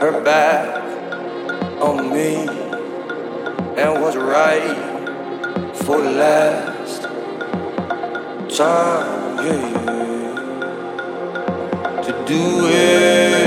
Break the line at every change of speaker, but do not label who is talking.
her back on me and was right for the last time yeah, to do it.